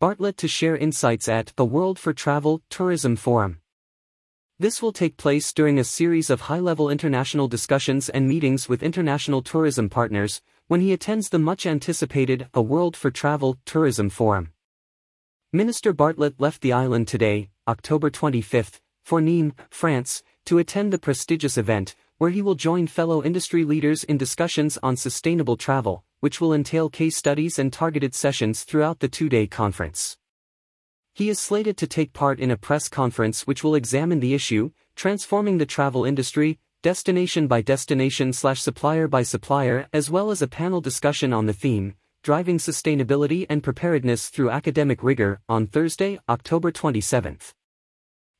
Bartlett to share insights at the World for Travel Tourism Forum. This will take place during a series of high-level international discussions and meetings with international tourism partners, when he attends the much-anticipated A World for Travel Tourism Forum. Minister Bartlett left the island today, October 25, for Nîmes, France, to attend the prestigious event, where he will join fellow industry leaders in discussions on sustainable travel, which will entail case studies and targeted sessions throughout the two-day conference. He is slated to take part in a press conference which will examine the issue, transforming the travel industry, destination by destination slash supplier by supplier as well as a panel discussion on the theme, driving sustainability and preparedness through academic rigor, on Thursday, October 27th.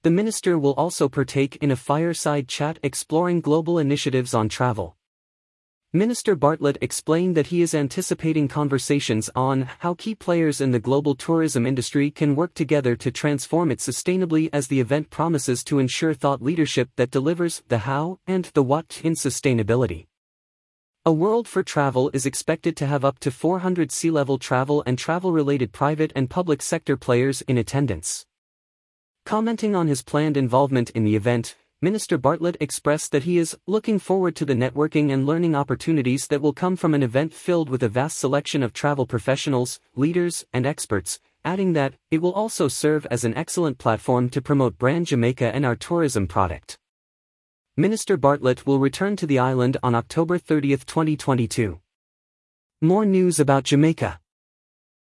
The minister will also partake in a fireside chat exploring global initiatives on travel. Minister Bartlett explained that he is anticipating conversations on how key players in the global tourism industry can work together to transform it sustainably as the event promises to ensure thought leadership that delivers the how and the what in sustainability. A World for Travel is expected to have up to 400 C-level travel and travel-related private and public sector players in attendance. Commenting on his planned involvement in the event, Minister Bartlett expressed that he is looking forward to the networking and learning opportunities that will come from an event filled with a vast selection of travel professionals, leaders, and experts, adding that it will also serve as an excellent platform to promote brand Jamaica and our tourism product. Minister Bartlett will return to the island on October 30, 2022. More news about Jamaica.